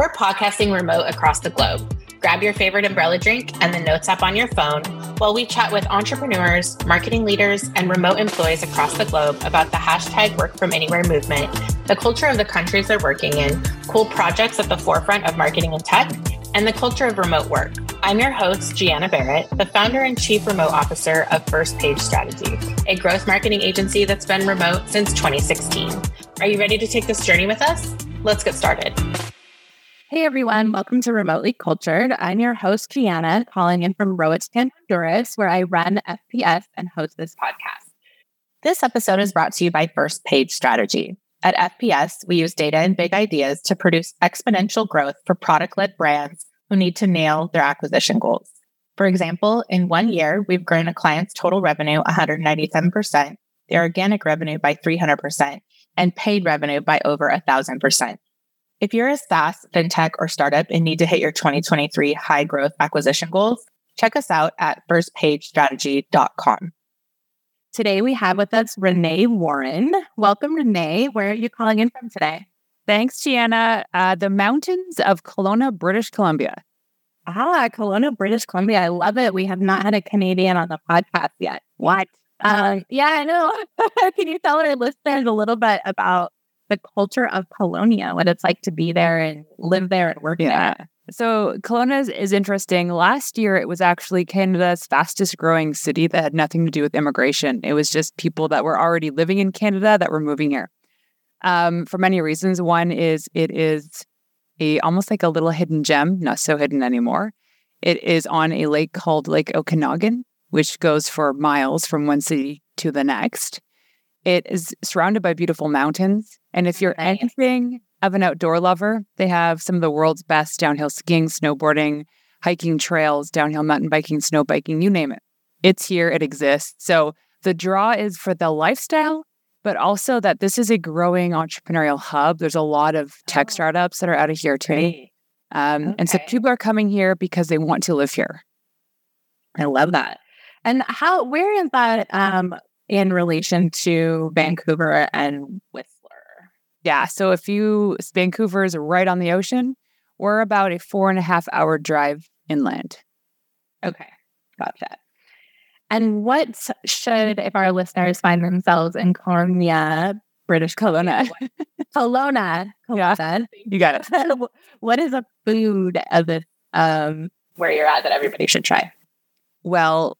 We're podcasting remote across the globe. Grab your favorite umbrella drink and the Notes app on your phone while we chat with entrepreneurs, marketing leaders, and remote employees across the globe about the hashtag work from anywhere movement, the culture of the countries they're working in, cool projects at the forefront of marketing and tech, and the culture of remote work. I'm your host, Gianna Barrett, the founder and chief remote officer of First Page Strategy, a growth marketing agency that's been remote since 2016. Are you ready to take this journey with us? Let's get started. Hey everyone, welcome to Remotely Cultured. I'm your host, Gianna, calling in from Roatan, Honduras, where I run FPS and host this podcast. This episode is brought to you by First Page Strategy. At FPS, we use data and big ideas to produce exponential growth for product led brands who need to nail their acquisition goals. For example, in one year, we've grown a client's total revenue 197%, their organic revenue by 300%, and paid revenue by over 1,000%. If you're a SaaS, fintech, or startup and need to hit your 2023 high growth acquisition goals, check us out at firstpagestrategy.com. Today we have with us Renee Warren. Welcome, Renee. Where are you calling in from today? Thanks, Gianna. Uh, the mountains of Kelowna, British Columbia. Ah, Kelowna, British Columbia. I love it. We have not had a Canadian on the podcast yet. What? Um, yeah, I know. Can you tell our listeners a little bit about the culture of Kelowna, what it's like to be there and live there and work yeah. there. So Kelowna is, is, interesting. Last year, it was actually Canada's fastest growing city that had nothing to do with immigration. It was just people that were already living in Canada that were moving here. Um, for many reasons. One is it is a almost like a little hidden gem, not so hidden anymore. It is on a lake called Lake Okanagan, which goes for miles from one city to the next. It is surrounded by beautiful mountains. And if you're anything of an outdoor lover, they have some of the world's best downhill skiing, snowboarding, hiking trails, downhill mountain biking, snow biking, you name it. It's here, it exists. So the draw is for the lifestyle, but also that this is a growing entrepreneurial hub. There's a lot of tech oh. startups that are out of here too. Um, okay. And so people are coming here because they want to live here. I love that. And how, where is that um, in relation to Vancouver and Whistler? Yeah. So if you, Vancouver is right on the ocean, we're about a four and a half hour drive inland. Okay. Gotcha. And what should, if our listeners find themselves in Kelowna, British Kelowna, Kelowna, yeah, you got it. what is a food of this, um, where you're at that everybody should try? Well,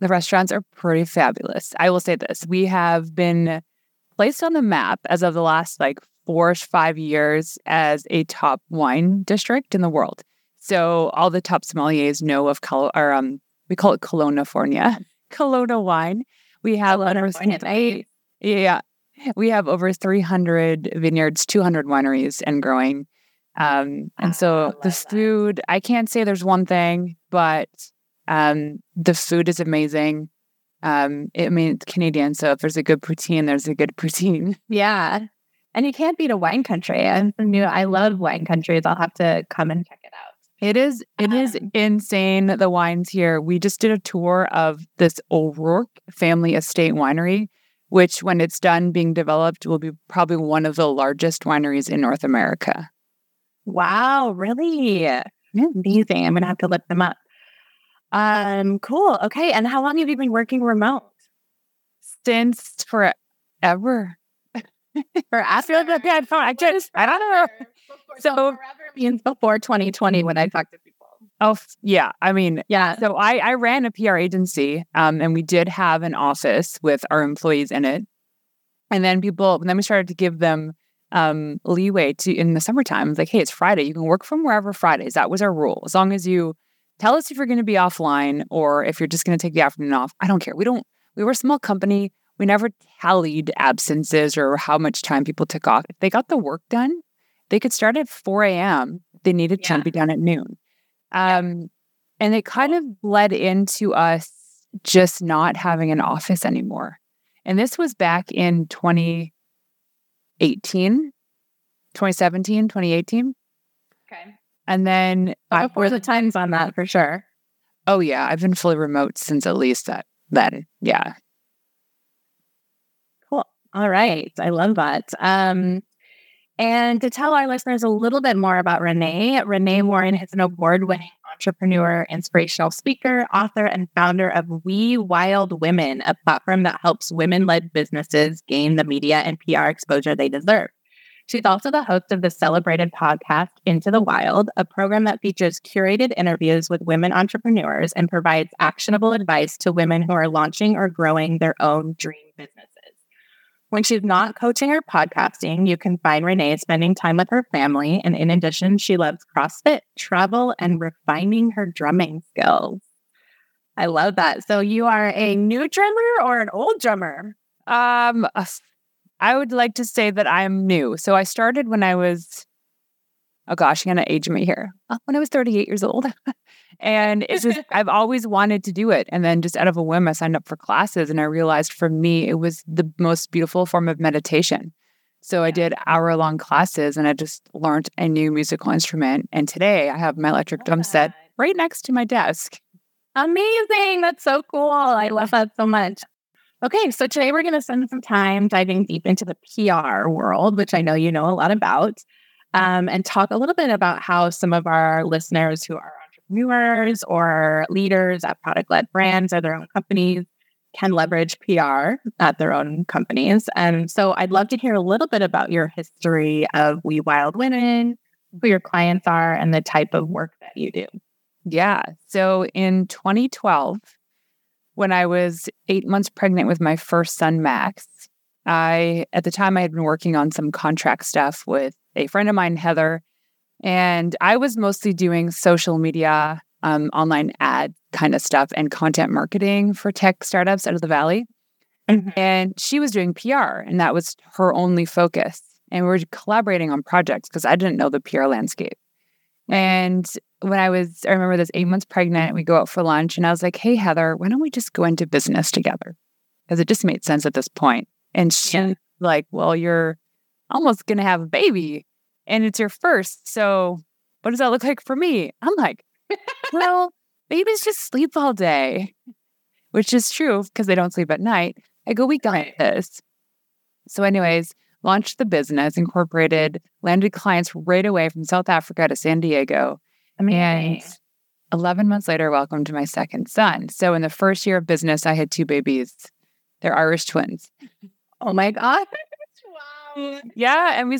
the restaurants are pretty fabulous. I will say this we have been placed on the map as of the last like four or five years as a top wine district in the world. So all the top sommeliers know of Col- or um we call it Kelowna, Kelowna wine. We have Kelowna yeah, we have over 300 vineyards, 200 wineries, and growing. Um, and so the food, I can't say there's one thing, but um, the food is amazing. Um, it, I mean, it's Canadian, so if there's a good poutine, there's a good poutine. Yeah. And you can't beat a wine country. I'm new. I love wine countries. I'll have to come and check it out. It is it um, is insane the wines here. We just did a tour of this O'Rourke family estate winery, which when it's done being developed will be probably one of the largest wineries in North America. Wow, really? Yeah. Amazing. I'm gonna have to look them up. Um, cool. Okay. And how long have you been working remote? Since forever. For after the pandemic, I just I don't know. So, forever means before 2020 when I talked to people. Oh yeah, I mean yeah. So I I ran a PR agency, um, and we did have an office with our employees in it, and then people, and then we started to give them um leeway to in the summertime. Like, hey, it's Friday, you can work from wherever Fridays. That was our rule, as long as you Tell us if you're going to be offline or if you're just going to take the afternoon off. I don't care. We don't, we were a small company. We never tallied absences or how much time people took off. If they got the work done, they could start at 4 a.m. They needed yeah. to be done at noon. Um, yeah. And it kind of led into us just not having an office anymore. And this was back in 2018, 2017, 2018. Okay. And then I, before the times on that for sure. Oh yeah, I've been fully remote since at least that then. Yeah. Cool. All right. I love that. Um And to tell our listeners a little bit more about Renee, Renee Warren is an award winning entrepreneur, inspirational speaker, author, and founder of We Wild Women, a platform that helps women led businesses gain the media and PR exposure they deserve. She's also the host of the celebrated podcast Into the Wild, a program that features curated interviews with women entrepreneurs and provides actionable advice to women who are launching or growing their own dream businesses. When she's not coaching or podcasting, you can find Renee spending time with her family. And in addition, she loves CrossFit, travel, and refining her drumming skills. I love that. So you are a new drummer or an old drummer? Um, I would like to say that I'm new. So I started when I was, oh gosh, I'm going to age me here. Uh, when I was 38 years old. and it's just, I've always wanted to do it. And then just out of a whim, I signed up for classes and I realized for me, it was the most beautiful form of meditation. So I did hour long classes and I just learned a new musical instrument. And today I have my electric drum set right next to my desk. Amazing. That's so cool. I love that so much. Okay, so today we're going to spend some time diving deep into the PR world, which I know you know a lot about, um, and talk a little bit about how some of our listeners who are entrepreneurs or leaders at product led brands or their own companies can leverage PR at their own companies. And so I'd love to hear a little bit about your history of We Wild Women, who your clients are, and the type of work that you do. Yeah. So in 2012, when I was eight months pregnant with my first son, Max, I, at the time, I had been working on some contract stuff with a friend of mine, Heather, and I was mostly doing social media, um, online ad kind of stuff, and content marketing for tech startups out of the Valley. Mm-hmm. And she was doing PR, and that was her only focus. And we were collaborating on projects because I didn't know the PR landscape. And when I was, I remember this eight months pregnant, we go out for lunch and I was like, hey, Heather, why don't we just go into business together? Because it just made sense at this point. And she's yeah. like, well, you're almost going to have a baby and it's your first. So what does that look like for me? I'm like, well, babies just sleep all day, which is true because they don't sleep at night. I go, we got right. this. So, anyways, launched the business, incorporated, landed clients right away from South Africa to San Diego. Amazing. And 11 months later, welcome to my second son. So in the first year of business, I had two babies. They're Irish twins. Oh my God. wow. Yeah. And we,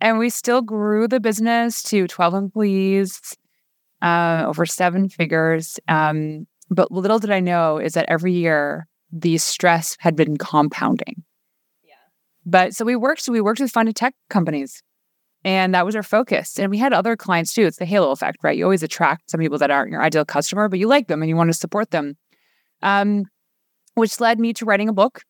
and we still grew the business to 12 employees, uh, over seven figures. Um, but little did I know is that every year the stress had been compounding. But so we worked, we worked with funded tech companies and that was our focus. And we had other clients too. It's the halo effect, right? You always attract some people that aren't your ideal customer, but you like them and you want to support them. Um, which led me to writing a book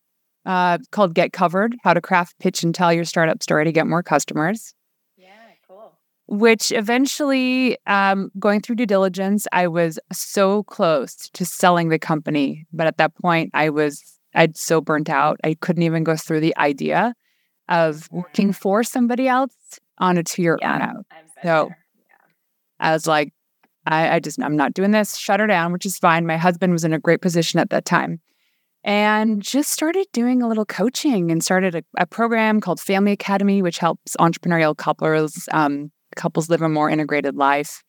uh, called Get Covered How to Craft, Pitch, and Tell Your Startup Story to Get More Customers. Yeah, cool. Which eventually, um, going through due diligence, I was so close to selling the company. But at that point, I was I'd so burnt out. I couldn't even go through the idea of working for somebody else on a two year yeah, earnout. So yeah. I was like, I, I just, I'm not doing this, shut her down, which is fine. My husband was in a great position at that time and just started doing a little coaching and started a, a program called Family Academy, which helps entrepreneurial couples, um, couples live a more integrated life.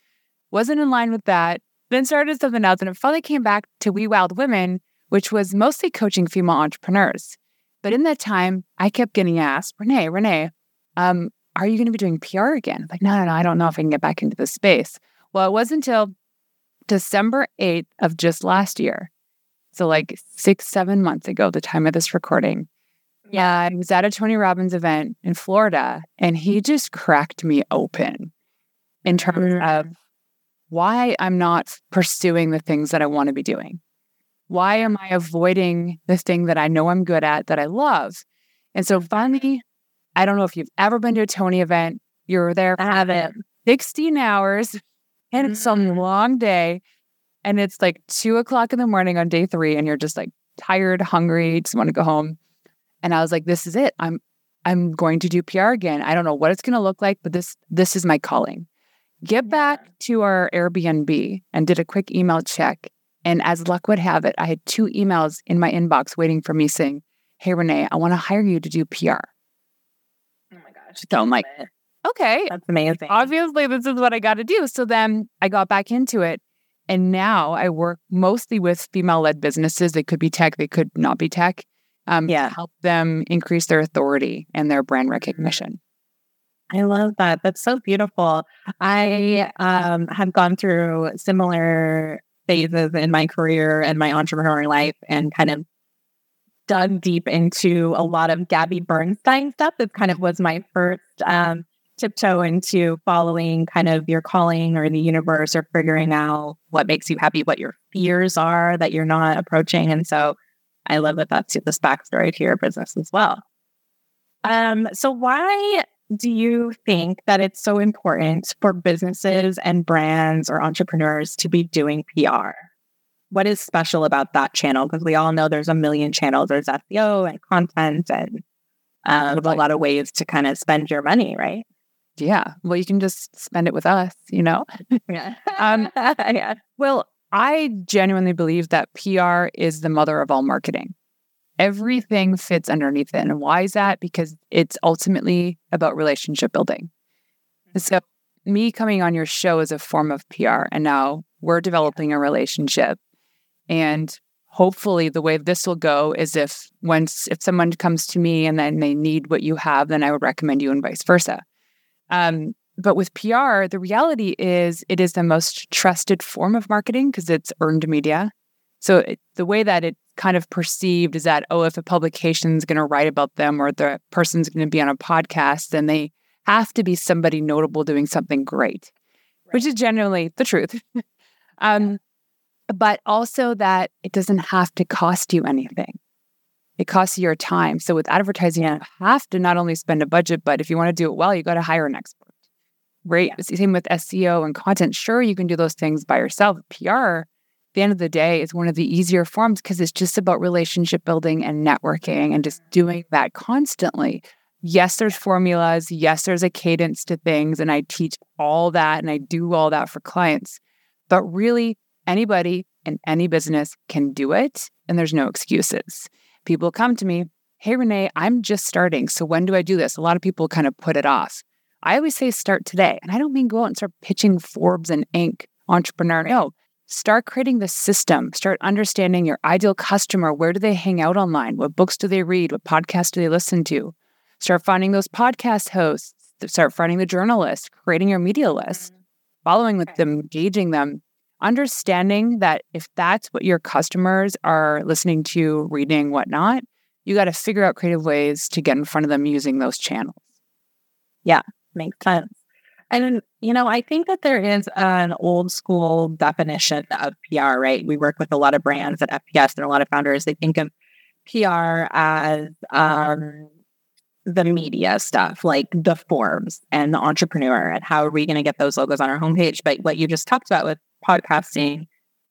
Wasn't in line with that. Then started something else. And it finally came back to We Wild Women, which was mostly coaching female entrepreneurs. But in that time, I kept getting asked, Renee, Renee, um, are you going to be doing PR again? like, no, no, no, I don't know if I can get back into this space. Well, it wasn't until December 8th of just last year. So, like six, seven months ago, the time of this recording. Yeah, I was at a Tony Robbins event in Florida, and he just cracked me open in terms of why I'm not pursuing the things that I want to be doing. Why am I avoiding the thing that I know I'm good at, that I love? And so finally, I don't know if you've ever been to a Tony event. You're there I haven't. 16 hours and it's a mm-hmm. long day. And it's like two o'clock in the morning on day three, and you're just like tired, hungry, just want to go home. And I was like, this is it. I'm I'm going to do PR again. I don't know what it's going to look like, but this this is my calling. Get back to our Airbnb and did a quick email check and as luck would have it, I had two emails in my inbox waiting for me saying, Hey, Renee, I want to hire you to do PR. Oh my gosh. So I'm like, okay, That's amazing. obviously this is what I got to do. So then I got back into it. And now I work mostly with female led businesses. They could be tech, they could not be tech. Um, Yeah. help them increase their authority and their brand recognition. I love that. That's so beautiful. I um, have gone through similar phases in my career and my entrepreneurial life and kind of dug deep into a lot of Gabby Bernstein stuff. That kind of was my first um, tiptoe into following kind of your calling or the universe or figuring out what makes you happy, what your fears are that you're not approaching. And so I love that that's this backstory to your business as well. Um, so why do you think that it's so important for businesses and brands or entrepreneurs to be doing PR? What is special about that channel? Because we all know there's a million channels. There's SEO and content and um, a lot of ways to kind of spend your money, right? Yeah. Well, you can just spend it with us, you know? Yeah. Um, yeah. Well, I genuinely believe that PR is the mother of all marketing. Everything fits underneath it. And why is that? Because it's ultimately about relationship building. And so, me coming on your show is a form of PR. And now we're developing a relationship. And hopefully, the way this will go is if once if someone comes to me and then they need what you have, then I would recommend you and vice versa. Um, but with PR, the reality is it is the most trusted form of marketing because it's earned media. So it, the way that it kind of perceived is that oh, if a publication is going to write about them or the person's going to be on a podcast, then they have to be somebody notable doing something great, which is generally the truth. um, but also that it doesn't have to cost you anything. It costs you your time. So with advertising, you have to not only spend a budget, but if you want to do it well, you got to hire an expert. Right. Same with SEO and content. Sure, you can do those things by yourself. PR, the end of the day, is one of the easier forms because it's just about relationship building and networking and just doing that constantly. Yes, there's formulas. Yes, there's a cadence to things. And I teach all that and I do all that for clients. But really, anybody in any business can do it. And there's no excuses. People come to me, Hey, Renee, I'm just starting. So when do I do this? A lot of people kind of put it off. I always say start today. And I don't mean go out and start pitching Forbes and Inc. entrepreneur. No, start creating the system. Start understanding your ideal customer. Where do they hang out online? What books do they read? What podcasts do they listen to? Start finding those podcast hosts. Start finding the journalists, creating your media list, mm-hmm. following with them, engaging them, understanding that if that's what your customers are listening to, reading, whatnot, you got to figure out creative ways to get in front of them using those channels. Yeah, makes sense. And, you know, I think that there is an old school definition of PR, right? We work with a lot of brands at FPS and a lot of founders. They think of PR as um, the media stuff, like the Forbes and the entrepreneur, and how are we going to get those logos on our homepage? But what you just talked about with podcasting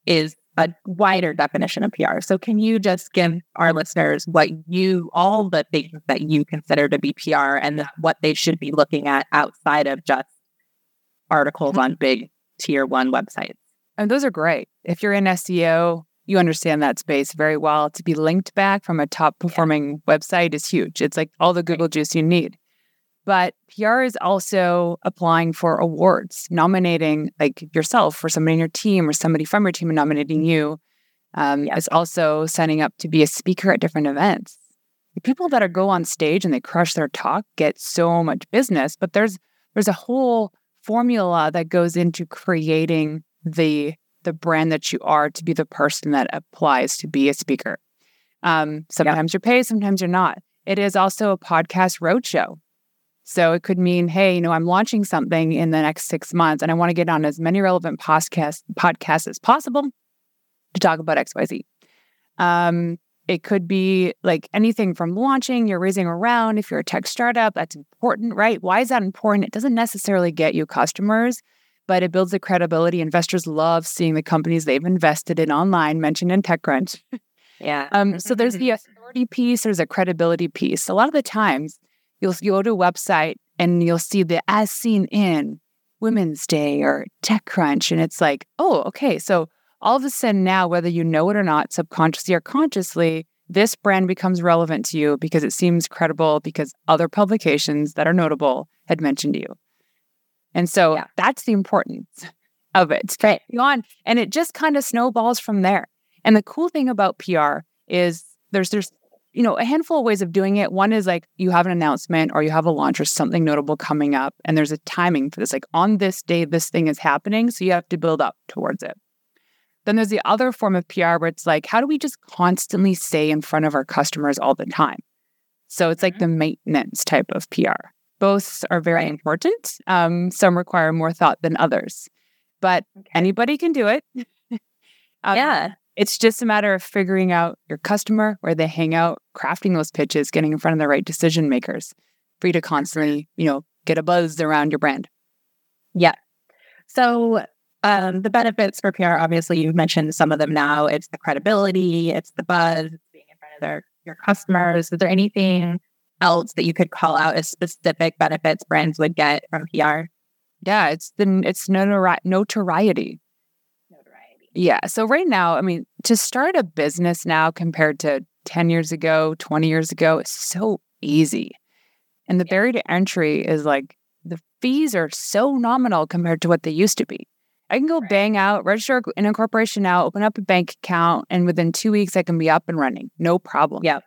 is a wider definition of PR. So, can you just give our listeners what you, all the things that you consider to be PR and what they should be looking at outside of just articles on big tier one websites? And those are great. If you're in SEO, you understand that space very well. To be linked back from a top performing website is huge. It's like all the Google juice you need. But PR is also applying for awards, nominating like yourself or somebody in your team or somebody from your team and nominating you. Um, Yeah. It's also signing up to be a speaker at different events. The people that are go on stage and they crush their talk get so much business, but there's there's a whole formula that goes into creating the the brand that you are to be the person that applies to be a speaker. Um, sometimes you're paid, sometimes you're not. It is also a podcast roadshow. So it could mean, hey, you know, I'm launching something in the next six months and I want to get on as many relevant podcast, podcasts as possible to talk about XYZ. Um, it could be like anything from launching, you're raising a round. If you're a tech startup, that's important, right? Why is that important? It doesn't necessarily get you customers, but it builds the credibility. Investors love seeing the companies they've invested in online mentioned in TechCrunch. Yeah. Um, so there's the authority piece, there's a credibility piece. A lot of the times you'll, you'll go to a website and you'll see the as seen in Women's Day or TechCrunch. And it's like, oh, okay. So all of a sudden now, whether you know it or not, subconsciously or consciously, this brand becomes relevant to you because it seems credible because other publications that are notable had mentioned you. And so yeah. that's the importance of it. Right. On. And it just kind of snowballs from there. And the cool thing about PR is there's there's you know a handful of ways of doing it. One is like you have an announcement or you have a launch or something notable coming up, and there's a timing for this. Like on this day, this thing is happening, so you have to build up towards it. Then there's the other form of PR where it's like, how do we just constantly stay in front of our customers all the time? So it's like mm-hmm. the maintenance type of PR. Both are very important. Um, some require more thought than others, but okay. anybody can do it. um, yeah. It's just a matter of figuring out your customer, where they hang out, crafting those pitches, getting in front of the right decision makers for you to constantly, you know, get a buzz around your brand. Yeah. So um, the benefits for PR, obviously, you've mentioned some of them now. It's the credibility, it's the buzz, it's being in front of their your customers. Is there anything else that you could call out as specific benefits brands would get from PR? Yeah, it's the it's notori- notoriety. Yeah. So right now, I mean, to start a business now compared to 10 years ago, 20 years ago, is so easy. And the yeah. barrier to entry is like the fees are so nominal compared to what they used to be. I can go right. bang out, register in a corporation now, open up a bank account, and within two weeks I can be up and running. No problem. Yeah.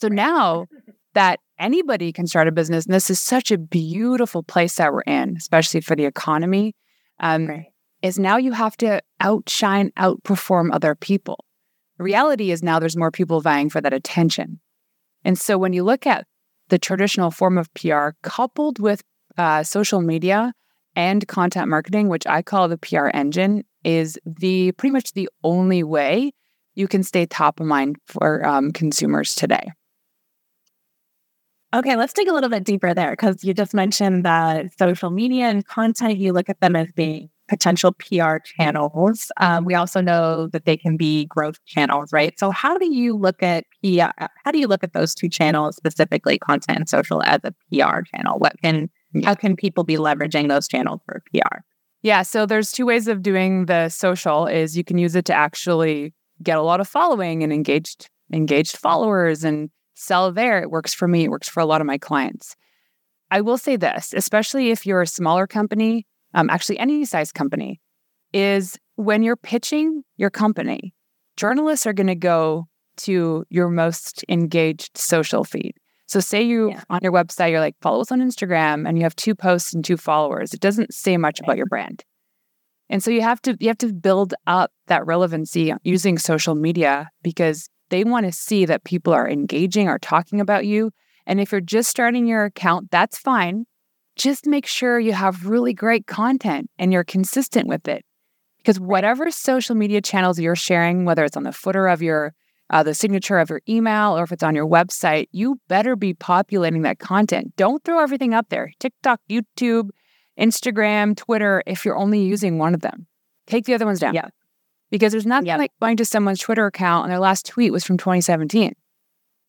So right. now that anybody can start a business, and this is such a beautiful place that we're in, especially for the economy. Um, right is now you have to outshine, outperform other people. The reality is now there's more people vying for that attention. And so when you look at the traditional form of PR coupled with uh, social media and content marketing, which I call the PR engine, is the pretty much the only way you can stay top of mind for um, consumers today. Okay, let's dig a little bit deeper there because you just mentioned that social media and content, you look at them as being potential PR channels. Um, we also know that they can be growth channels, right? So how do you look at PR? How do you look at those two channels specifically, content and social, as a PR channel? What can how can people be leveraging those channels for PR? Yeah, so there's two ways of doing the social. Is you can use it to actually get a lot of following and engaged engaged followers and sell there. It works for me. It works for a lot of my clients. I will say this, especially if you're a smaller company um, actually any size company, is when you're pitching your company, journalists are going to go to your most engaged social feed. So, say you yeah. on your website, you're like, follow us on Instagram, and you have two posts and two followers. It doesn't say much about your brand. And so you have to you have to build up that relevancy using social media because they want to see that people are engaging, or talking about you. And if you're just starting your account, that's fine just make sure you have really great content and you're consistent with it. Because whatever social media channels you're sharing, whether it's on the footer of your uh, the signature of your email or if it's on your website, you better be populating that content. Don't throw everything up there. TikTok, YouTube, Instagram, Twitter, if you're only using one of them. Take the other ones down. Yeah. Because there's nothing yeah. like going to someone's Twitter account and their last tweet was from 2017.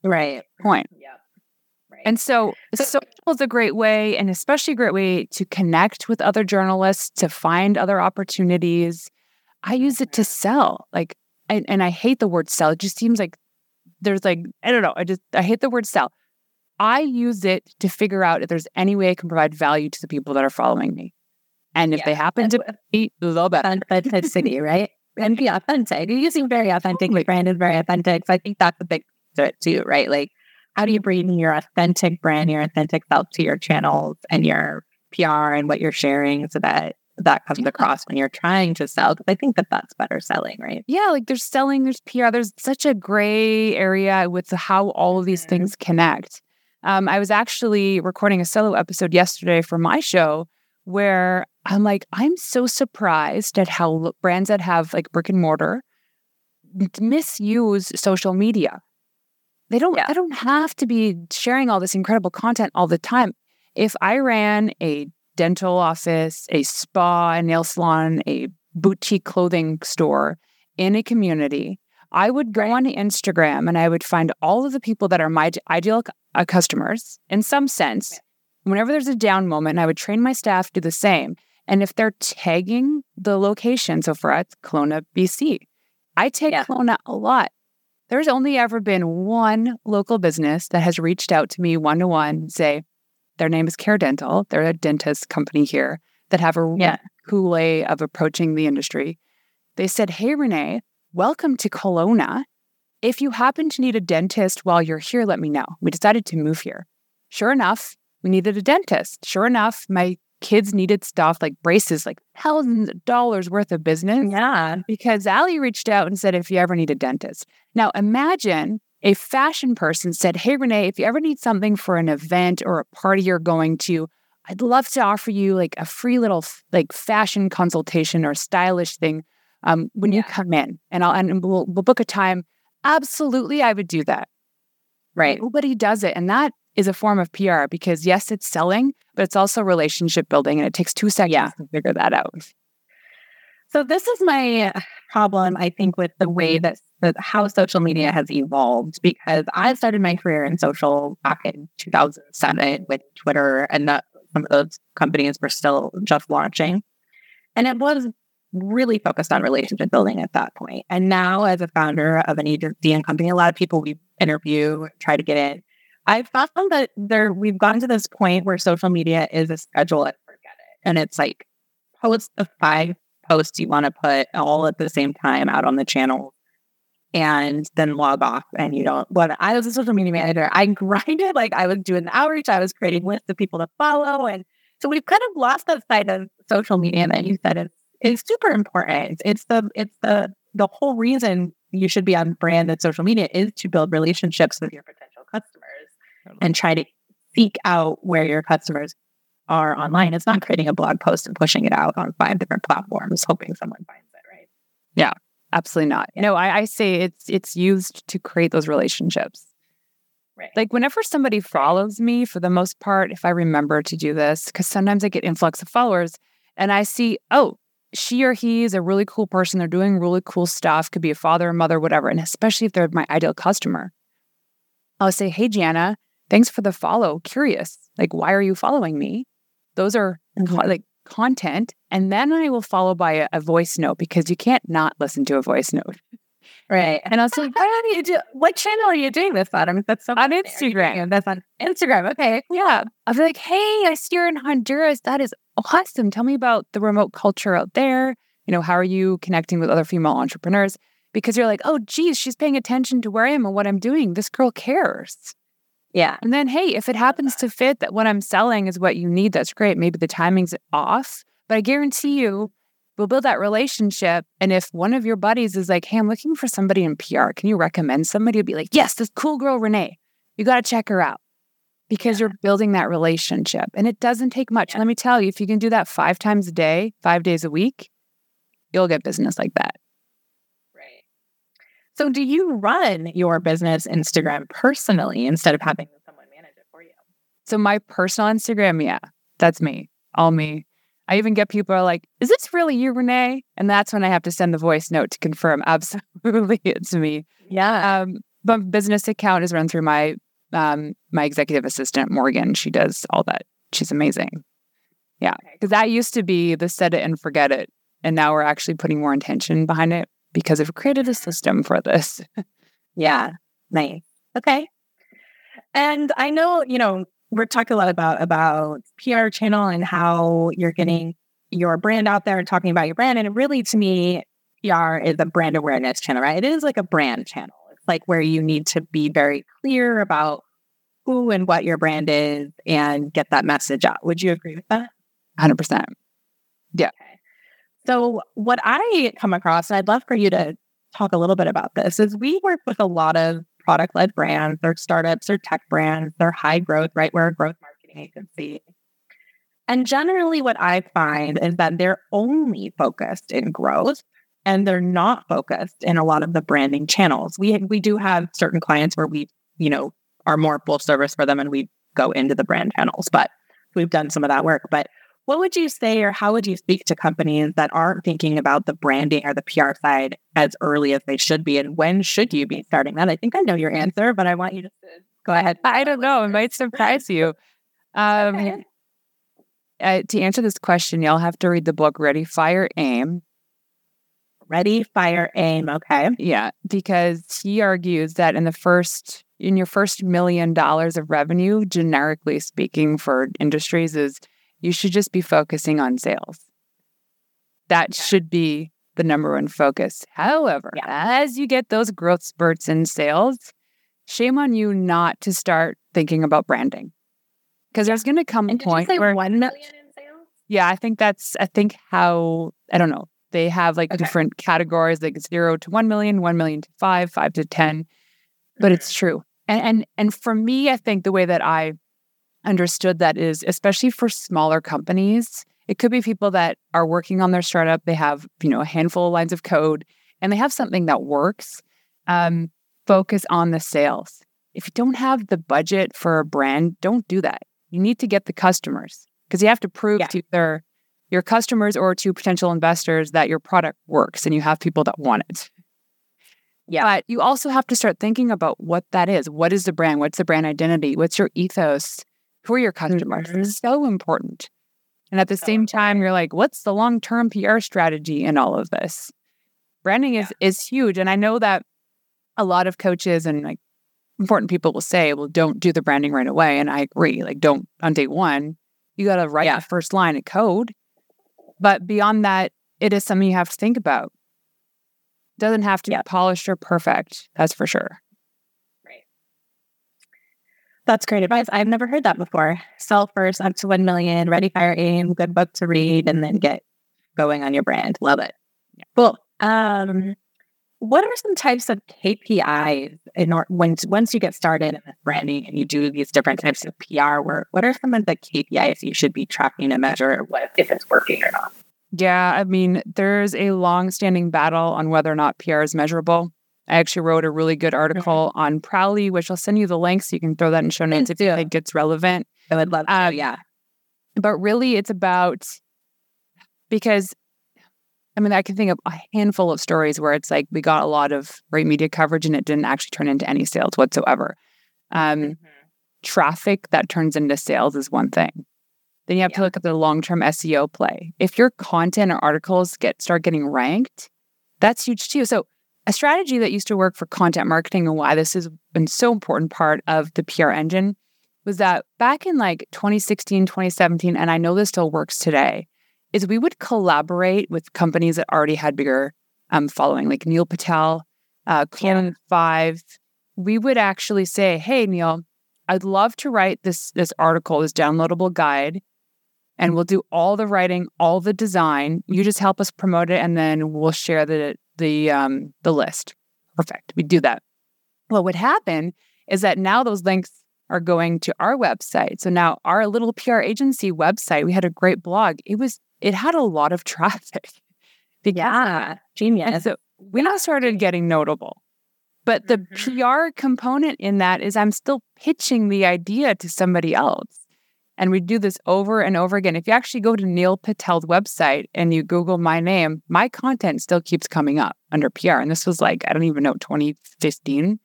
Right. Point. Yeah. And so, social is a great way, and especially a great way to connect with other journalists, to find other opportunities. I use it to sell. Like, and, and I hate the word sell. It just seems like there's like, I don't know. I just, I hate the word sell. I use it to figure out if there's any way I can provide value to the people that are following me. And if yeah, they happen to be the better. Authenticity, right? And be authentic. You seem very authentic. My brand is very authentic. So I think that's a big to it too, right? Like how do you bring your authentic brand, your authentic self to your channels and your PR and what you're sharing so that that comes across when you're trying to sell? Because I think that that's better selling, right? Yeah, like there's selling, there's PR, there's such a gray area with how all of these mm-hmm. things connect. Um, I was actually recording a solo episode yesterday for my show where I'm like, I'm so surprised at how brands that have like brick and mortar misuse social media. They don't yeah. I don't have to be sharing all this incredible content all the time. If I ran a dental office, a spa, a nail salon, a boutique clothing store in a community, I would go on Instagram and I would find all of the people that are my ideal uh, customers in some sense. Whenever there's a down moment, I would train my staff to do the same. And if they're tagging the location, so for us, Kelowna, BC, I take yeah. Kelowna a lot There's only ever been one local business that has reached out to me one to one, say, their name is Care Dental. They're a dentist company here that have a Yeah. cool way of approaching the industry. They said, Hey, Renee, welcome to Kelowna. If you happen to need a dentist while you're here, let me know. We decided to move here. Sure enough, we needed a dentist. Sure enough, my kids needed stuff like braces, like thousands of dollars worth of business Yeah. because Ali reached out and said, if you ever need a dentist. Now imagine a fashion person said, Hey, Renee, if you ever need something for an event or a party you're going to, I'd love to offer you like a free little like fashion consultation or stylish thing um, when you come in and I'll and we'll, we'll book a time. Absolutely, I would do that. Right. Nobody does it. And that is a form of PR because yes, it's selling, but it's also relationship building and it takes two seconds Yeah. to figure that out. So this is my problem, I think, with the way that, that how social media has evolved. Because I started my career in social back in 2007 with Twitter, and that, some of those companies were still just launching, and it was really focused on relationship building at that point. And now, as a founder of an agency and company, a lot of people we interview try to get in. I've found that there we've gotten to this point where social media is a schedule and forget it, and it's like post the five posts you want to put all at the same time out on the channel and then log off and you don't when I was a social media manager, I grinded like I was doing the outreach, I was creating lists of people to follow. And so we've kind of lost that side of social media that you said is is super important. It's the it's the the whole reason you should be on brand and social media is to build relationships with your potential customers and try to seek out where your customers are online. It's not creating a blog post and pushing it out on five different platforms, hoping someone finds it, right? Yeah, absolutely not. No, I, I say it's it's used to create those relationships. Right. Like whenever somebody follows me, for the most part, if I remember to do this, because sometimes I get influx of followers and I see, oh, she or he is a really cool person. They're doing really cool stuff. Could be a father, a mother, whatever. And especially if they're my ideal customer, I'll say, hey, Gianna, thanks for the follow. Curious, like, why are you following me? Those are co- mm-hmm. like content. And then I will follow by a, a voice note because you can't not listen to a voice note. Right. And I'll say, How do you do? What channel are you doing this on? I mean, that's On. Are Instagram. That's on Instagram. Okay. Yeah. I'll be like, hey, I see you're in Honduras. That is awesome. Tell me about the remote culture out there. You know, how are you connecting with other female entrepreneurs? Because you're like, oh, geez, she's paying attention to where I am and what I'm doing. This girl cares. Yeah. And then, hey, if it happens to fit that what I'm selling is what you need, that's great. Maybe the timing's off, but I guarantee you, we'll build that relationship. And if one of your buddies is like, hey, I'm looking for somebody in PR, can you recommend somebody? You'll be like, yes, this cool girl, Renee. You got to check her out because you're building that relationship. And it doesn't take much. Yeah. Let me tell you, if you can do that five times a day, five days a week, you'll get business like that. So, do you run your business Instagram personally instead of having someone manage it for you? So my personal Instagram, yeah, that's me, all me. I even get people are like, "Is this really you, Renee?" And that's when I have to send the voice note to confirm. Absolutely, it's me. Yeah. Um, but business account is run through my um, my executive assistant Morgan. She does all that. She's amazing. Yeah, because that used to be the set it and forget it, and now we're actually putting more intention behind it because I've created a system for this. Yeah. Nice. Okay. And I know, you know, we're talking a lot about about PR channel and how you're mm-hmm. getting your brand out there and talking about your brand. And really to me, PR is a brand awareness channel, right? It is like a brand channel. It's like where you need to be very clear about who and what your brand is and get that message out. Would you agree with that? Hundred percent. So, what I come across, and I'd love for you to talk a little bit about this, is we work with a lot of product led brands, they're startups, they're tech brands, they're high growth, right? We're a growth marketing agency. And generally, what I find is that they're only focused in growth and they're not focused in a lot of the branding channels. We, we do have certain clients where we, you know, are more full service for them and we go into the brand channels, but we've done some of that work. But what would you say, or how would you speak to companies that aren't thinking about the branding or the PR side as early as they should be? And when should you be starting that? I think I know your answer, but I want you to go ahead. I don't know. It might surprise you. Um, Okay. uh, to answer this question, you'll have to read the book Ready, Fire, Aim. Ready, fire, aim. Okay. Yeah, because he argues that in the first in your first million dollars of revenue, generically speaking for industries is you should just be focusing on sales. That should be the number one focus. However, yeah. as you get those growth spurts in sales, shame on you not to start thinking about branding. Because there's going to come a point where 1 million in sales? Yeah, I think that's I think how I don't know. They have like okay. different categories like 0 to 1 million, 1 million to 5, 5 to 10. But mm-hmm. it's true. And and and for me, I think the way that I understood that is especially for smaller companies, it could be people that are working on their startup, they have, you know, a handful of lines of code and they have something that works. Um, focus on the sales. If you don't have the budget for a brand, don't do that. You need to get the customers because you have to prove yeah. to their your customers or to potential investors that your product works and you have people that want it. Yeah. But you also have to start thinking about what that is. What is the brand? What's the brand identity? What's your ethos? Who are your customers? Mm-hmm. It's so important. And at the so same time, you're like, what's the long term PR strategy in all of this? Branding is yeah. is huge. And I know that a lot of coaches and like important people will say, well, don't do the branding right away. And I agree. Like, don't on day one, you got to write yeah. the first line of code. But beyond that, it is something you have to think about. Doesn't have to yeah. be polished or perfect. That's for sure. That's great advice. I've never heard that before. Sell first, up to 1 million, ready, fire, aim, good book to read, and then get going on your brand. Love it. Yeah. Cool. Um, what are some types of KPIs in or, when once you get started in branding and you do these different types of PR work? What are some of the KPIs you should be tracking to measure what if it's working or not? Yeah, I mean, there's a long-standing battle on whether or not PR is measurable. I actually wrote a really good article mm-hmm. on Prowly, which I'll send you the link so you can throw that in show notes if you think it's relevant. I would love to, um, yeah. But really, it's about because I mean, I can think of a handful of stories where it's like we got a lot of great media coverage and it didn't actually turn into any sales whatsoever. Um, mm-hmm. Traffic that turns into sales is one thing. Then you have yeah. to look at the long term SEO play. If your content or articles get start getting ranked, that's huge too. So a strategy that used to work for content marketing and why this has been so important part of the PR engine was that back in like 2016, 2017, and I know this still works today, is we would collaborate with companies that already had bigger um, following, like Neil Patel, uh, Canon yeah. Five. We would actually say, "Hey, Neil, I'd love to write this this article, this downloadable guide, and we'll do all the writing, all the design. You just help us promote it, and then we'll share the the um, the list. Perfect. We do that. What would happen is that now those links are going to our website. So now our little PR agency website, we had a great blog. It was it had a lot of traffic. yeah, genius. And so we now started getting notable. But the mm-hmm. PR component in that is I'm still pitching the idea to somebody else. And we do this over and over again. If you actually go to Neil Patel's website and you Google my name, my content still keeps coming up under PR. And this was like, I don't even know, 2015,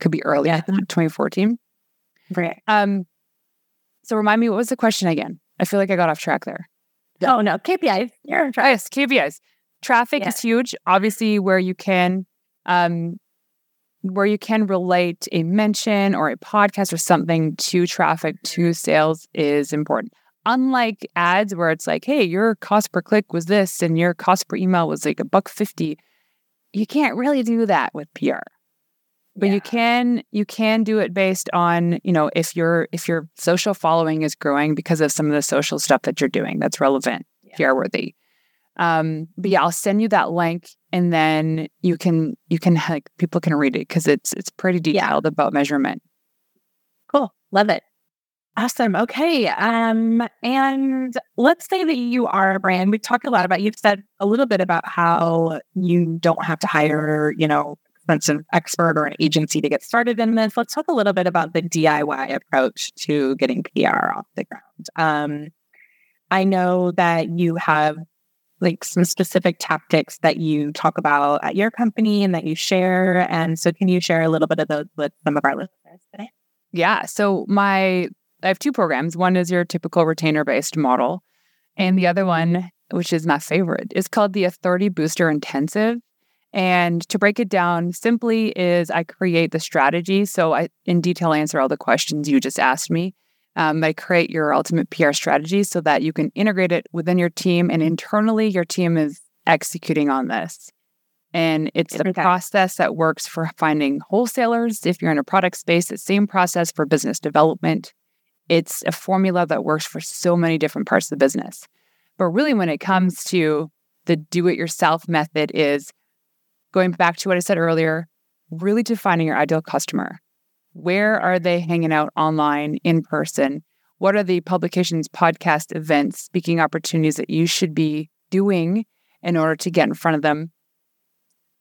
could be early, yeah. 2014. Right. Um, so remind me, what was the question again? I feel like I got off track there. Oh no, KPIs. You're on track. Yes, KPIs. Traffic yeah. is huge. Obviously, where you can, um, where you can relate a mention or a podcast or something to traffic to sales is important. Unlike ads, where it's like, hey, your cost per click was this, and your cost per email was like a buck fifty. You can't really do that with PR but yeah. you can you can do it based on you know if your if your social following is growing because of some of the social stuff that you're doing that's relevant yeah. PR worthy um but yeah i'll send you that link and then you can you can like people can read it because it's it's pretty detailed yeah. about measurement cool love it Awesome. Okay. Um, and let's say that you are a brand. We've talked a lot about, you've said a little bit about how you don't have to hire, you know, expensive expert or an agency to get started in this. Let's talk a little bit about the DIY approach to getting PR off the ground. Um, I know that you have like some specific tactics that you talk about at your company and that you share. And so, can you share a little bit of those with some of our listeners today? Yeah. So, my I have two programs. One is your typical retainer based model, and the other one which is my favorite. is called the Authority Booster Intensive. And to break it down simply is I create the strategy. So I in detail answer all the questions you just asked me. Um, create your ultimate PR strategy so that you can integrate it within your team and internally your team is executing on this. And it's Okay. process that works for finding wholesalers. If you're in a product space, the same process for business development. It's a formula that works for so many different parts of the business. But really, when it comes to the do it yourself method, is going back to what I said earlier, really defining your ideal customer. Where are they hanging out online, in person? What are the publications, podcast, events, speaking opportunities that you should be doing in order to get in front of them?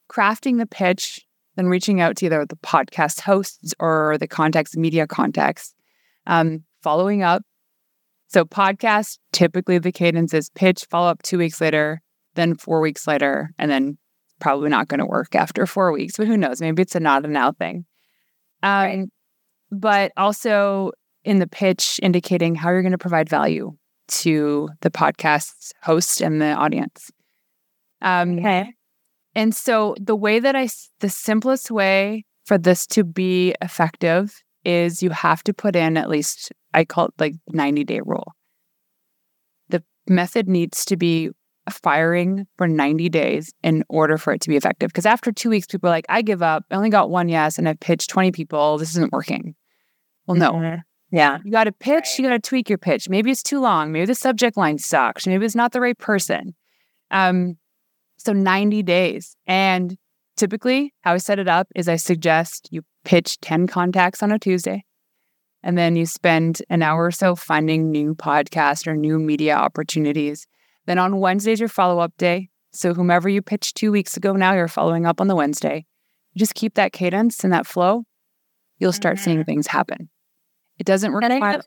Crafting the pitch, then reaching out to either the podcast hosts or the contacts, media contacts, um, following up. So, podcast, typically the cadence is pitch, follow up two weeks later, then four weeks later, and then probably not going to work after four weeks, but who knows? Maybe it's a not a now thing. Um, Right. But also in the pitch, indicating how you're going to provide value to the podcast's host and the audience. Um, Okay. and so the way that I, the simplest way for this to be effective is you have to put in at least, I call it like 90 day rule. The method needs to be firing for 90 days in order for it to be effective. Because after two weeks, people are like, I give up. I only got one yes, and I've pitched 20 people. This isn't working. Well, no, Mhm. Yeah. you got to pitch, you got to tweak your pitch. Maybe it's too long. Maybe the subject line sucks. Maybe it's not the right person. Um, so 90 days. And typically, how I set it up is I suggest you pitch 10 contacts on a Tuesday. And then you spend an hour or so finding new podcast or new media opportunities. Then on Wednesday's your follow up day. So whomever you pitched two weeks ago, now you're following up on the Wednesday. You just keep that cadence and that flow. You'll start seeing things happen. It doesn't require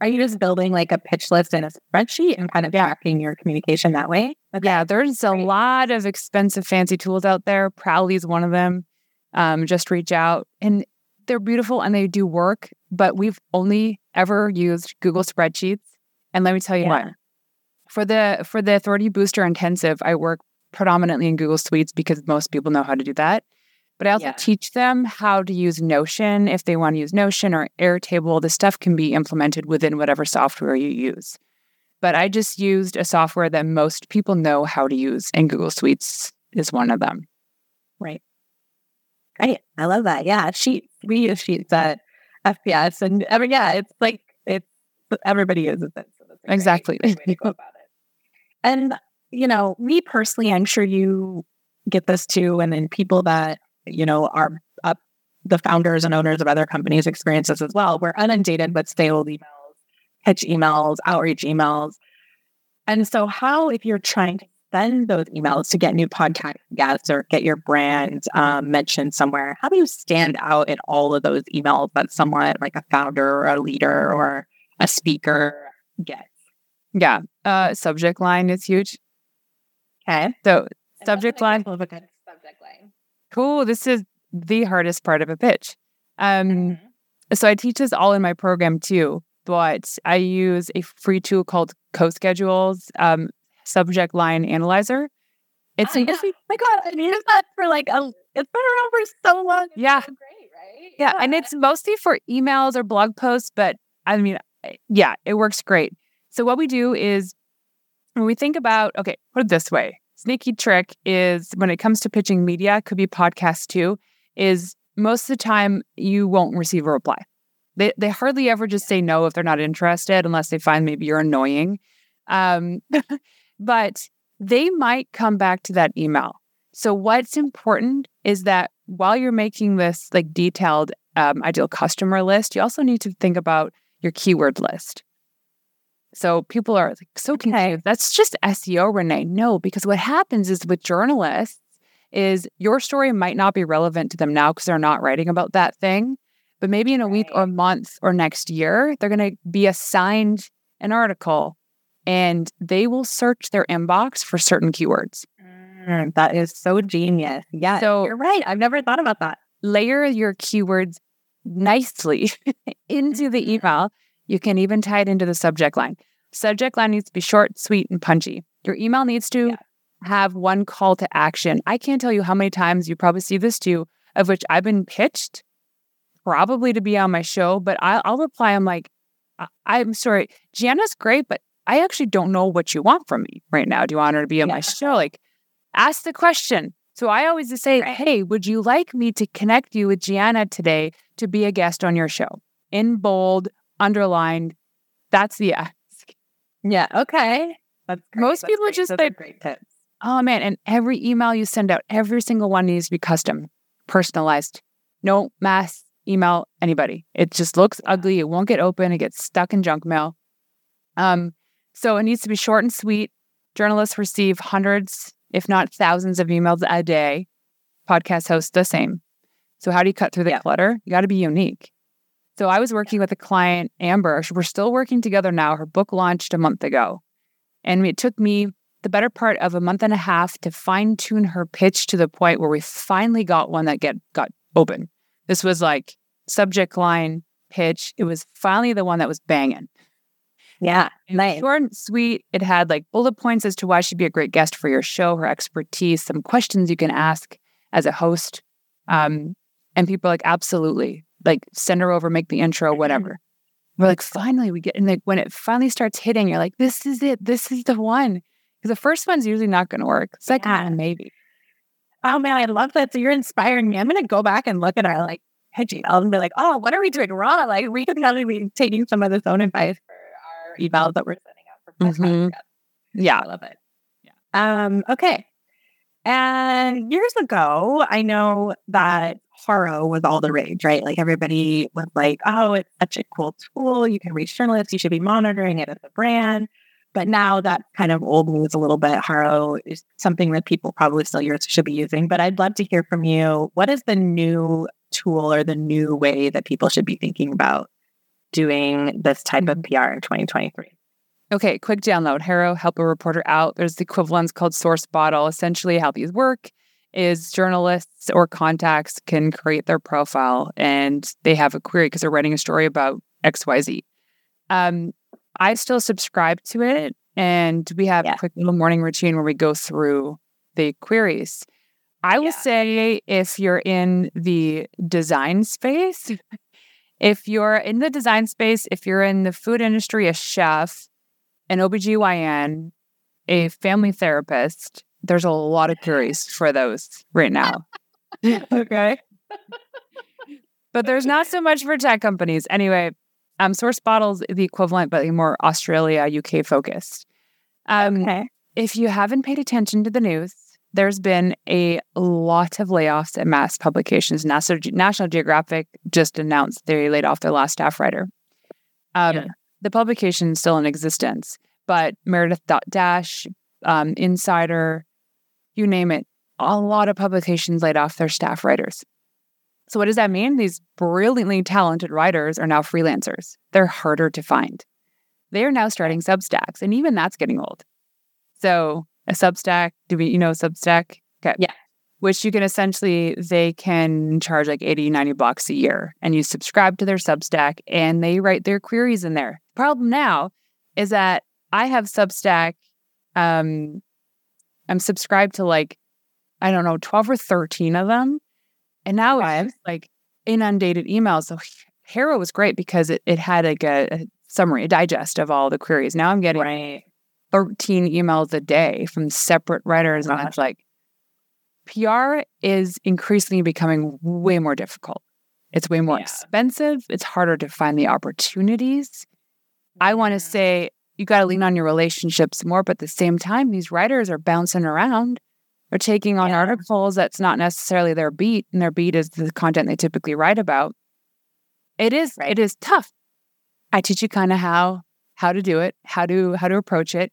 Are you just building like a pitch list in a spreadsheet and kind of tracking your communication that way? Okay. Yeah, there's a Great. lot of expensive, fancy tools out there. Prowly is one of them. Um, just reach out, and they're beautiful and they do work. But we've only ever used Google spreadsheets. And let me tell you what, Yeah. For the for the Authority Booster Intensive, I work predominantly in Google Suites because most people know how to do that. But I also Yeah. teach them how to use Notion if they want to use Notion or Airtable. The stuff can be implemented within whatever software you use. But I just used a software that most people know how to use, and Google Suites is one of them. Right. Great. I love that. Yeah. Sheets. We use sheets at FPS. And every, yeah, it's like, it's everybody uses it. So that's a great- Exactly. great way to go about it. And, you know, me personally, I'm sure you get this too. And then people that, you know, are up, the founders and owners of other companies experience this as well. We're inundated with sales emails, pitch emails, outreach emails. And so, how, if you're trying to send those emails to get new podcast guests or get your brand um, mentioned somewhere, how do you stand out in all of those emails that someone like a founder or a leader or a speaker gets? Yeah. Uh, subject line is huge. Okay. So, Subject line. Of a good subject line. cool. This is the hardest part of a pitch. Um, Mhm. So I teach this all in my program too, but I use a free tool called CoSchedule's um, Subject Line Analyzer. It's Oh, yeah. my God, I've used that for like a. It's been around for so long. It's Yeah. so great, right? yeah, and it's mostly for emails or blog posts, but I mean, yeah, it works great. So what we do is when we think about, okay, put it this way. Sneaky trick is when it comes to pitching media, could be podcasts too, is most of the time you won't receive a reply. They they hardly ever just say no if they're not interested, unless they find maybe you're annoying. Um, but they might come back to that email. So what's important is that while you're making this like detailed um, ideal customer list, you also need to think about your keyword list. So people are like so Okay. confused. That's just SEO, Renee. No, because what happens is with journalists is your story might not be relevant to them now because they're not writing about that thing. But maybe in a week or Right. month or next year, they're going to be assigned an article and they will search their inbox for certain keywords. Mm, that is so genius. Yeah. So- you're right. I've never thought about that. layer your keywords nicely into the Mhm. email. You can even tie it into the subject line. Subject line needs to be short, sweet, and punchy. Your email needs to yeah. have one call to action. I can't tell you how many times you probably see this too, of which I've been pitched probably to be on my show, but I'll, I'll reply, I'm like, I'm sorry, Gianna's great, but I actually don't know what you want from me right now. Do you want her to be on yeah. my show? Like, ask the question. So I always just say, right. hey, would you like me to connect you with Gianna today to be a guest on your show? In bold, underlined. That's the ask. Yeah. Okay. That's great. Most That's people great. just Those say, great tips. oh man, and every email you send out, every single one needs to be custom, personalized. No mass email anybody. It just looks ugly. It won't get open. It gets stuck in junk mail. Um, so it needs to be short and sweet. Journalists receive hundreds, if not thousands, of emails a day. Podcast hosts the same. So how do you cut through the yeah. clutter? You got to be unique. So I was working with a client, Amber. We're still working together now. Her book launched a month ago. And it took me the better part of a month and a half to fine tune her pitch to the point where we finally got one that get got open. This was like subject line pitch. It was finally the one that was banging. Yeah, nice. Short and sweet. It had like bullet points as to why she'd be a great guest for your show, her expertise, some questions you can ask as a host. Um, and people are like, absolutely. Like, send her over, make the intro, whatever. We're like, finally, we get, and like when it finally starts hitting, you're like, this is it. This is the one. Because the first one's usually not going to work. Second yeah. one, maybe. Oh man, I love that. So you're inspiring me. I'm going to go back and look at our like hedging and be like, oh, what are we doing wrong? Like we could probably be taking some of this own advice for our emails that we're sending out for mm-hmm. Yeah. I love it. Yeah. Um, okay. And years ago, I know that Haro was all the rage, right? Like everybody was like, oh, it's such a cool tool. You can reach journalists. You should be monitoring it as a brand. But now that kind of old news a little bit. Haro is something that people probably still use, should be using. But I'd love to hear from you. What is the new tool or the new way that people should be thinking about doing this type of mm-hmm. PR in 2023? Okay, quick download. Haro, help a reporter out. There's the equivalents called SourceBottle. Essentially, how these work is journalists or contacts can create their profile and they have a query because they're writing a story about XYZ. Um, I still subscribe to it. And we have yeah. a quick little morning routine where we go through the queries. I will yeah. say if you're in the design space, if you're in the design space, if you're in the food industry, a chef, an OBGYN, a family therapist, there's a lot of queries for those right now. okay. but there's not so much for tech companies. Anyway, um, Sourcebottle's the equivalent, but more Australia, UK focused. Um, okay. If you haven't paid attention to the news, there's been a lot of layoffs at mass publications. National, National Geographic just announced they laid off their last staff writer. Um, yeah. The publication is still in existence, but Meredith Dash, um, Insider, you name it, a lot of publications laid off their staff writers. So, what does that mean? These brilliantly talented writers are now freelancers. They're harder to find. They are now starting Substacks, and even that's getting old. So, a Substack, do we, you know, Substack? Okay. Yeah. Which you can essentially, they can charge like 80, 90 bucks a year, and you subscribe to their Substack and they write their queries in there. Problem now is that I have Substack. Um, I'm subscribed to like, I don't know, 12 or 13 of them. And now it's like inundated emails. So Haro was great because it, it had like a, a, summary, a digest of all the queries. Now I'm getting right. 13 emails a day from separate writers. And it's like, PR is increasingly becoming way more difficult. It's way more yeah. expensive. It's harder to find the opportunities. I want to say you got to lean on your relationships more, but at the same time, these writers are bouncing around. Or taking on yeah. articles that's not necessarily their beat and their beat is the content they typically write about. It is right. it is tough. I teach you kind of how how to do it how to how to approach it.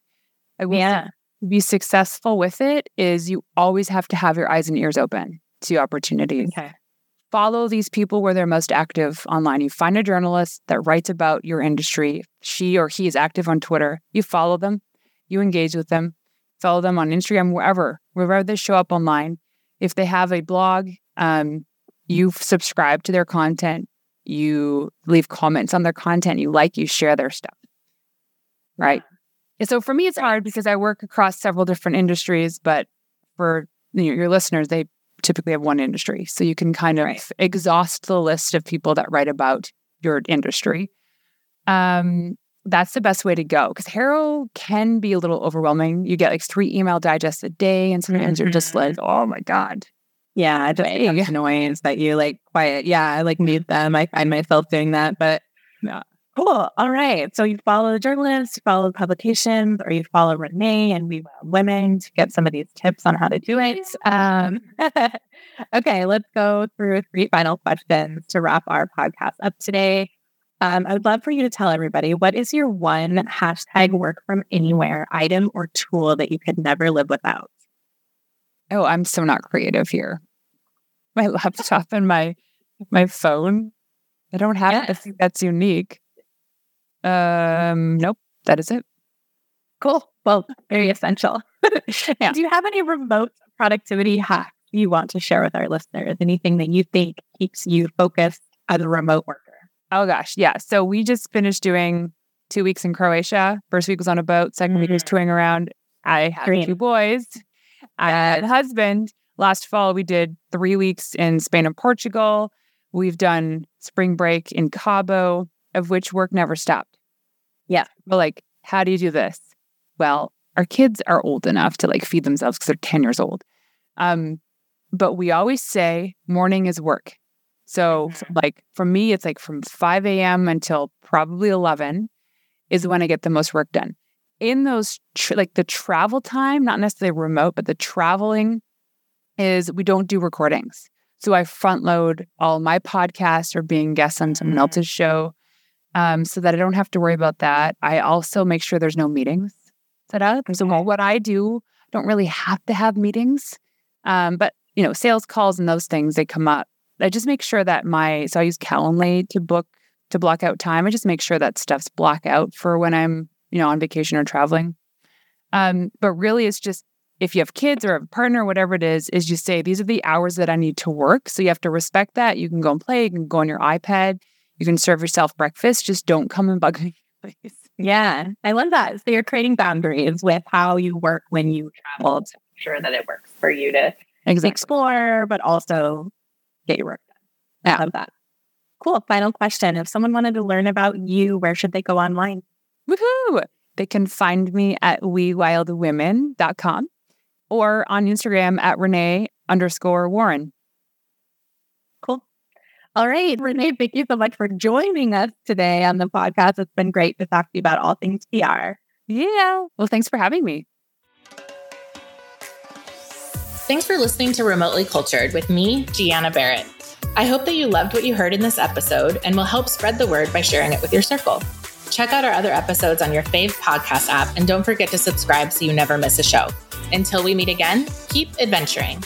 I yeah. to be successful with it is you always have to have your eyes and ears open to opportunities. Okay follow these people where they're most active online. You find a journalist that writes about your industry. She or he is active on twitter. You follow them. You engage with them. Follow them on Instagram, wherever, wherever they show up online. If they have a blog, um, you subscribe to their content, you leave comments on their content, you like, you share their stuff. Right. So for me, it's hard because I work across several different industries, but for you know, your listeners, they typically have one industry. So you can kind of right. exhaust the list of people that write about your industry. Um, that's the best way to go because HARO can be a little overwhelming. You get like three email digests a day, and sometimes mm-hmm. you're just like, mm-hmm. oh my God. Yeah, just becomes noise that you like quiet. Yeah, I like mute them. I find myself doing that, but yeah. Cool. All right. So you follow the journalists, you follow the publications, or you follow Renee and We Women to get some of these tips on how to do it. Um, okay, let's go through three final questions to wrap our podcast up today. Um, I would love for you to tell everybody what is your one hashtag work from anywhere item or tool that you could never live without? Oh, I'm so not creative here. My laptop and my my phone. I don't have yes. anything that's unique. Um, nope, that is it. Cool. Well, very essential. yeah. Do you have any remote productivity hacks you want to share with our listeners? Anything that you think keeps you focused as a remote worker? Oh gosh, yeah. So we just finished doing two weeks in Croatia. First week was on a boat. 2nd mm-hmm. week was mm-hmm. touring around. I had Green. two boys. I had a husband. Last fall we did three weeks in Spain and Portugal. We've done spring break in Cabo, of which work never stopped. Yeah. But like, how do you do this? Well, our kids are old enough to like feed themselves because they're 10 years old. Um, but we always say morning is work. So, mm-hmm. like for me, it's like from 5 a.m. until probably 11 is when I get the most work done. In those, tr- like the travel time, not necessarily remote, but the traveling is we don't do recordings. So I front load all my podcasts or being guests on someone mm-hmm. else's show um, so that I don't have to worry about that. I also make sure there's no meetings set up. So what I do, don't really have to have meetings. Um, but you know, sales calls and those things, they come up I just make sure that my so I use Calendly to book to block out time. I just make sure that stuff's block out for when I'm you know on vacation or traveling. Um, but really, it's just if you have kids or a partner, whatever it is, is you say these are the hours that I need to work. So you have to respect that. You can go and play. You can go on your iPad. You can serve yourself breakfast. Just don't come and bug me, please. Yeah, I love that. So you're creating boundaries with how you work when you travel to make sure that it works for you to exactly. explore, but also get your work done. Yeah. I love that. Cool. Final question. If someone wanted to learn about you, where should they go online? Woohoo! They can find me at wewildwomen.com or on Instagram at Renee underscore Warren. Cool. All right, Renee, thank you so much for joining us today on the podcast. It's been great to talk to you about all things PR. Yeah. Well, thanks for having me. Thanks for listening to Remotely Cultured with me, Gianna Barrett. I hope that you loved what you heard in this episode and will help spread the word by sharing it with your circle. Check out our other episodes on your fave podcast app and don't forget to subscribe so you never miss a show. Until we meet again, keep adventuring.